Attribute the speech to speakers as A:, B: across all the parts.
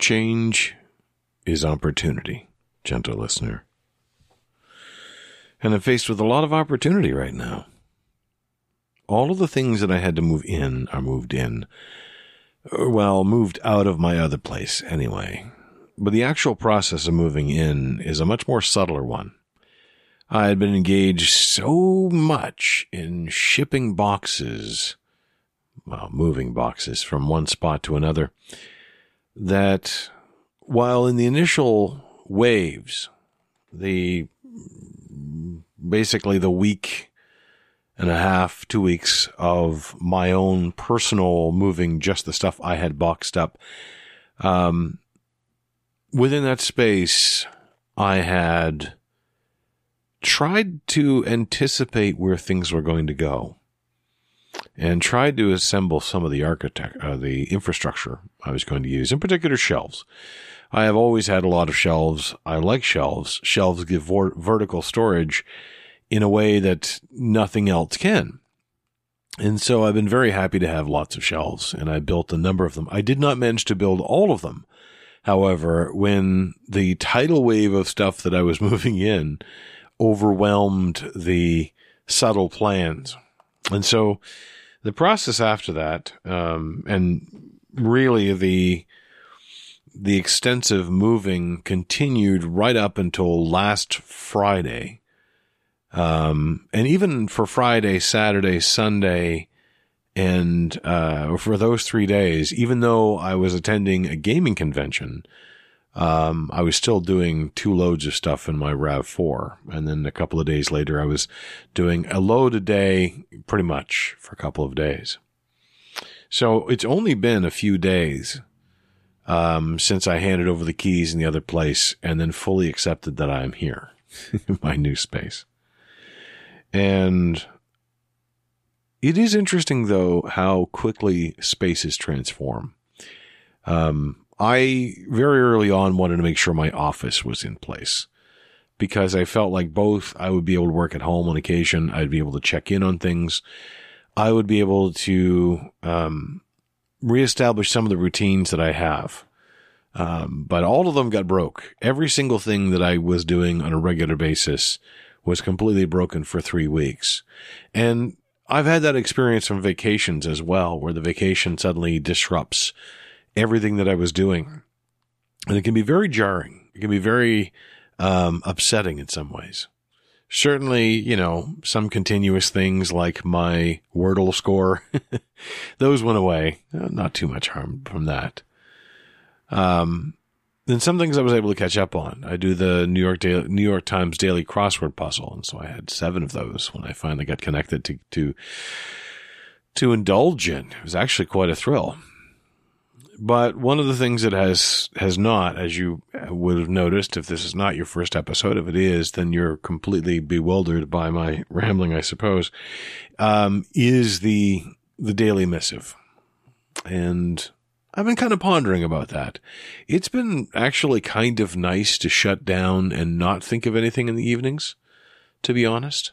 A: Change is opportunity, gentle listener. And I'm faced with a lot of opportunity right now. All of the things that I had to move in are moved in. Well, moved out of my other place anyway. But the actual process of moving in is a much more subtler one. I had been engaged so much in shipping boxes, well, moving boxes from one spot to another, that while in the initial waves, the basically the week and a half, two weeks of my own personal moving, just the stuff I had boxed up, um, within that space, I had tried to anticipate where things were going to go and tried to assemble some of the architect, uh, the infrastructure I was going to use, in particular shelves. I have always had a lot of shelves. I like shelves. Shelves give vor- vertical storage in a way that nothing else can. And so I've been very happy to have lots of shelves and I built a number of them. I did not manage to build all of them However, when the tidal wave of stuff that I was moving in overwhelmed the subtle plans. And so the process after that, um, and really the, the extensive moving continued right up until last Friday. Um, and even for Friday, Saturday, Sunday, and uh, for those three days, even though I was attending a gaming convention, um, I was still doing two loads of stuff in my RAV4. And then a couple of days later, I was doing a load a day pretty much for a couple of days. So it's only been a few days um, since I handed over the keys in the other place and then fully accepted that I'm here in my new space. And it is interesting, though, how quickly spaces transform. Um, I very early on wanted to make sure my office was in place because I felt like both I would be able to work at home on occasion, I'd be able to check in on things, I would be able to um, reestablish some of the routines that I have. Um, but all of them got broke. Every single thing that I was doing on a regular basis was completely broken for three weeks. And I've had that experience from vacations as well, where the vacation suddenly disrupts everything that I was doing. And it can be very jarring. It can be very um, upsetting in some ways. Certainly, you know, some continuous things like my Wordle score, those went away. Not too much harm from that. Um, then some things I was able to catch up on. I do the New York Daily, New York Times daily crossword puzzle, and so I had seven of those when I finally got connected to to to indulge in. It was actually quite a thrill. But one of the things that has has not, as you would have noticed, if this is not your first episode, if it is, then you're completely bewildered by my rambling, I suppose. Um, is the the daily missive, and I've been kind of pondering about that. It's been actually kind of nice to shut down and not think of anything in the evenings, to be honest.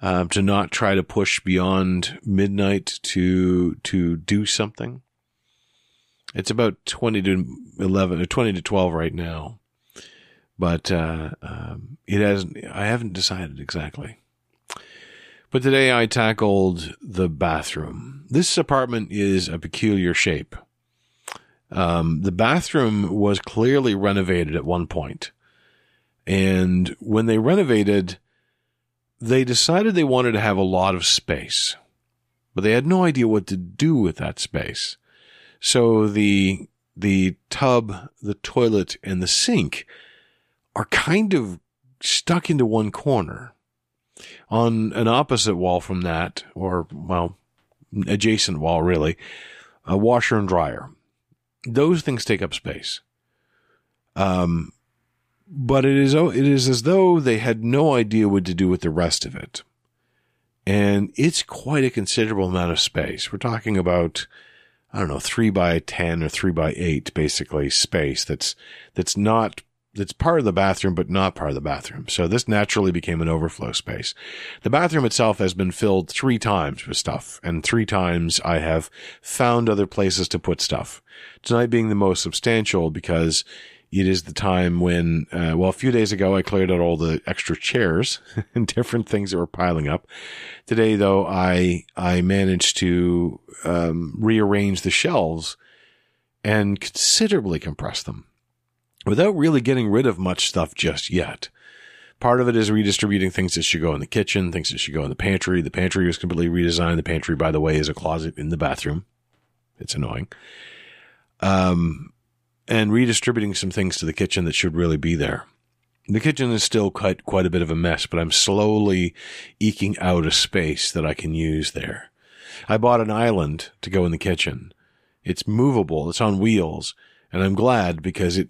A: Um, to not try to push beyond midnight to to do something. It's about twenty to eleven or twenty to twelve right now, but uh, um, it hasn't. I haven't decided exactly. But today I tackled the bathroom. This apartment is a peculiar shape. Um, the bathroom was clearly renovated at one point. And when they renovated, they decided they wanted to have a lot of space, but they had no idea what to do with that space. So the, the tub, the toilet, and the sink are kind of stuck into one corner. On an opposite wall from that, or, well, adjacent wall really, a washer and dryer those things take up space. Um, but it is it is as though they had no idea what to do with the rest of it, and it's quite a considerable amount of space. We're talking about I don't know three by ten or three by eight basically space that's that's not that's part of the bathroom, but not part of the bathroom. So this naturally became an overflow space. The bathroom itself has been filled three times with stuff, and three times I have found other places to put stuff. Tonight being the most substantial because it is the time when, uh, well, a few days ago I cleared out all the extra chairs and different things that were piling up. Today, though, I I managed to um, rearrange the shelves and considerably compress them without really getting rid of much stuff just yet. Part of it is redistributing things that should go in the kitchen, things that should go in the pantry. The pantry was completely redesigned. The pantry, by the way, is a closet in the bathroom. It's annoying. Um, and redistributing some things to the kitchen that should really be there. The kitchen is still quite, quite a bit of a mess, but I'm slowly eking out a space that I can use there. I bought an island to go in the kitchen. It's movable. It's on wheels. And I'm glad because it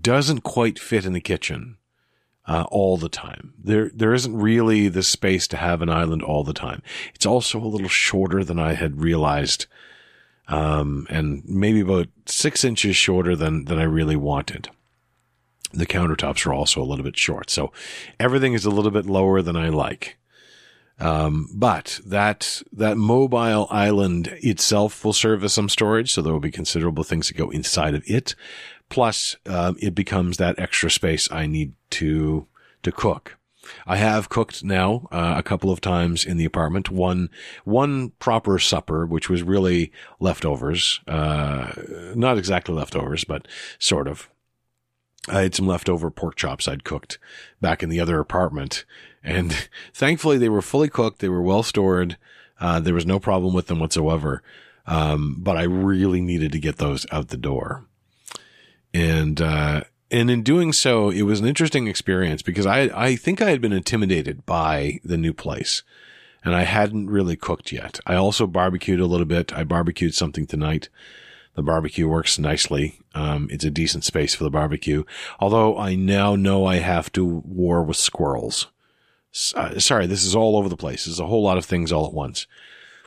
A: doesn't quite fit in the kitchen uh, all the time. There, there isn't really the space to have an island all the time. It's also a little shorter than I had realized, um, and maybe about six inches shorter than than I really wanted. The countertops are also a little bit short, so everything is a little bit lower than I like. Um, but that, that mobile island itself will serve as some storage. So there will be considerable things that go inside of it. Plus, um, it becomes that extra space I need to, to cook. I have cooked now uh, a couple of times in the apartment. One one proper supper, which was really leftovers, uh, not exactly leftovers, but sort of. I had some leftover pork chops I'd cooked back in the other apartment, and thankfully they were fully cooked. They were well stored. Uh, there was no problem with them whatsoever. Um, but I really needed to get those out the door and uh, and in doing so, it was an interesting experience because I I think I had been intimidated by the new place, and I hadn't really cooked yet. I also barbecued a little bit. I barbecued something tonight. The barbecue works nicely. Um, it's a decent space for the barbecue. Although I now know I have to war with squirrels. Uh, sorry, this is all over the place. There's a whole lot of things all at once.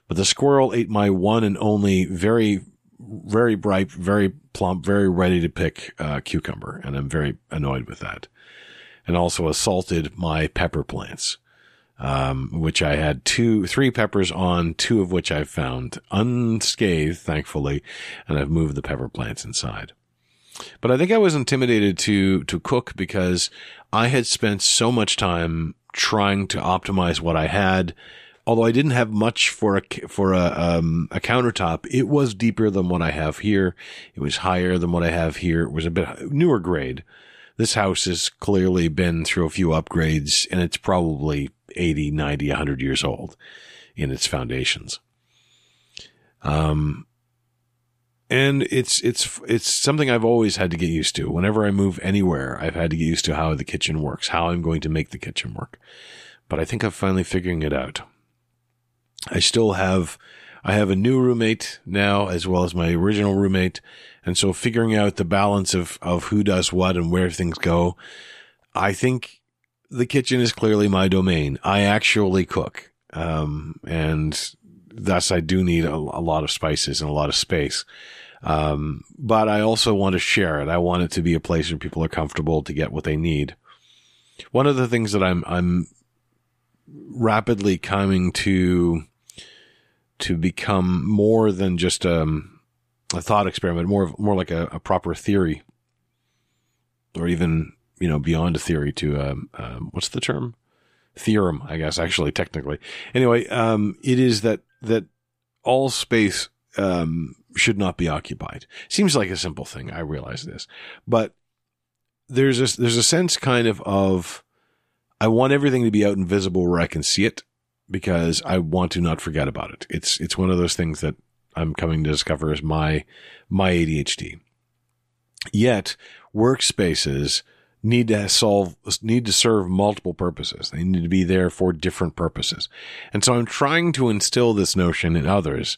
A: But the squirrel ate my one and only very very bright, very plump, very ready to pick uh, cucumber, and I'm very annoyed with that. And also assaulted my pepper plants, um, which I had two, three peppers on, two of which I've found unscathed, thankfully, and I've moved the pepper plants inside. But I think I was intimidated to to cook because I had spent so much time trying to optimize what I had although I didn't have much for a for a um, a countertop, it was deeper than what I have here. It was higher than what I have here. It was a bit newer grade. This house has clearly been through a few upgrades and it's probably 80, 90, 100 years old in its foundations. Um, and it's, it's, it's something I've always had to get used to. Whenever I move anywhere, I've had to get used to how the kitchen works, how I'm going to make the kitchen work. But I think I'm finally figuring it out. I still have, I have a new roommate now as well as my original roommate. And so figuring out the balance of, of who does what and where things go, I think the kitchen is clearly my domain. I actually cook. Um, and thus I do need a, a, lot of spices and a lot of space. Um, but I also want to share it. I want it to be a place where people are comfortable to get what they need. One of the things that I'm, I'm rapidly coming to to become more than just um, a thought experiment, more more like a, a, proper theory, or even you know beyond a theory to um, um, what's the term theorem, I guess actually technically. Anyway, um, it is that that all space um, should not be occupied. Seems like a simple thing. I realize this, but there's a there's a sense kind of of I want everything to be out and visible where I can see it because I want to not forget about it. It's it's one of those things that I'm coming to discover as my my ADHD. Yet workspaces need to solve need to serve multiple purposes. They need to be there for different purposes. And so I'm trying to instill this notion in others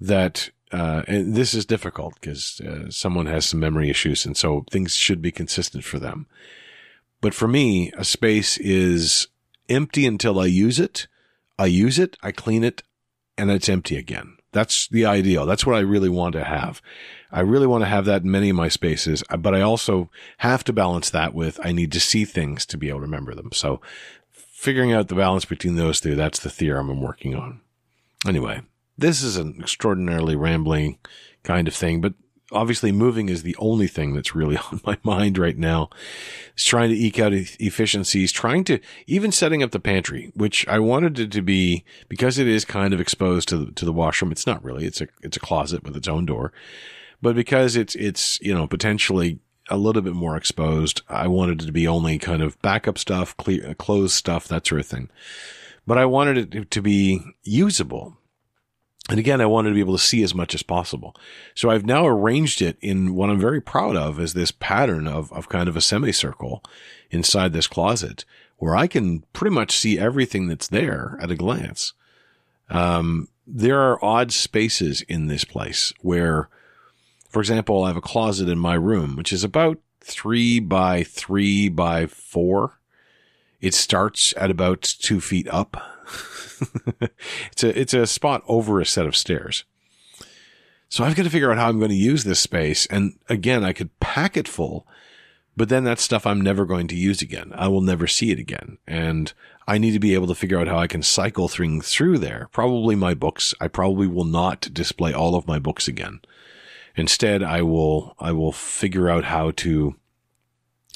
A: that uh, and this is difficult because uh, someone has some memory issues and so things should be consistent for them. But for me, a space is empty until I use it. I use it, I clean it, and it's empty again. That's the ideal. That's what I really want to have. I really want to have that in many of my spaces, uh, but I also have to balance that with I need to see things to be able to remember them. So figuring out the balance between those two, that's the theorem I'm working on. Anyway, this is an extraordinarily rambling kind of thing, but obviously moving is the only thing that's really on my mind right now. It's trying to eke out efficiencies, trying to even setting up the pantry, which I wanted it to be because it is kind of exposed to the, to the washroom. It's not really. It's a, it's a closet with its own door, but because it's, it's, you know, potentially a little bit more exposed, I wanted it to be only kind of backup stuff, clear, closed stuff, that sort of thing. But I wanted it to be usable and again, I wanted to be able to see as much as possible. So I've now arranged it in what I'm very proud of is this pattern of, of kind of a semicircle inside this closet where I can pretty much see everything that's there at a glance. Um, there are odd spaces in this place where, for example, I have a closet in my room, which is about three by three by four. It starts at about two feet up it's a it's a spot over a set of stairs. So I've got to figure out how I'm going to use this space. And again, I could pack it full, but then that's stuff I'm never going to use again. I will never see it again. And I need to be able to figure out how I can cycle things through there. Probably my books. I probably will not display all of my books again. Instead, I will, I will figure out how to,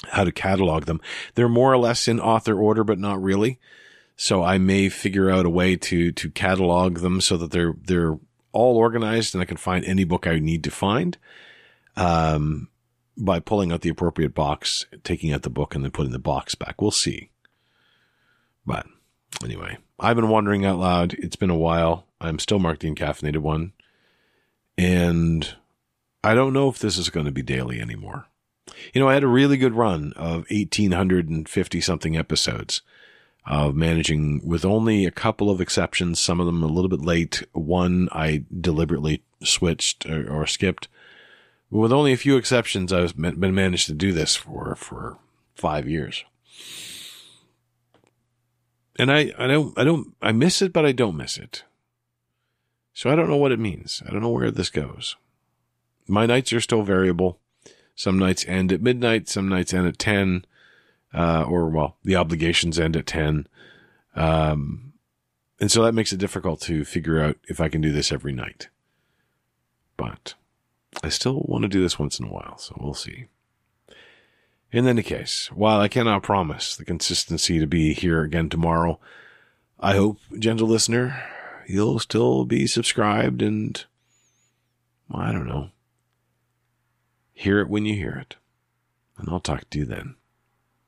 A: how to catalog them. They're more or less in author order, but not really. So I may figure out a way to, to catalog them so that they're, they're all organized and I can find any book I need to find. Um, by pulling out the appropriate box, taking out the book and then putting the box back. We'll see. But anyway, I've been wondering out loud. It's been a while. I'm still marked the caffeinated one. And I don't know if this is going to be daily anymore. You know, I had a really good run of 1850 something episodes of managing with only a couple of exceptions, some of them a little bit late. One I deliberately switched or, or skipped. But with only a few exceptions, I've been managed to do this for, for five years. And I, I don't, I don't, I miss it, but I don't miss it. So I don't know what it means. I don't know where this goes. My nights are still variable. Some nights end at midnight. Some nights end at 10 uh, or well, the obligations end at 10. Um, and so that makes it difficult to figure out if I can do this every night. But I still want to do this once in a while, so we'll see. In any case, while I cannot promise the consistency to be here again tomorrow, I hope, gentle listener, you'll still be subscribed and, I don't know, hear it when you hear it. And I'll talk to you then.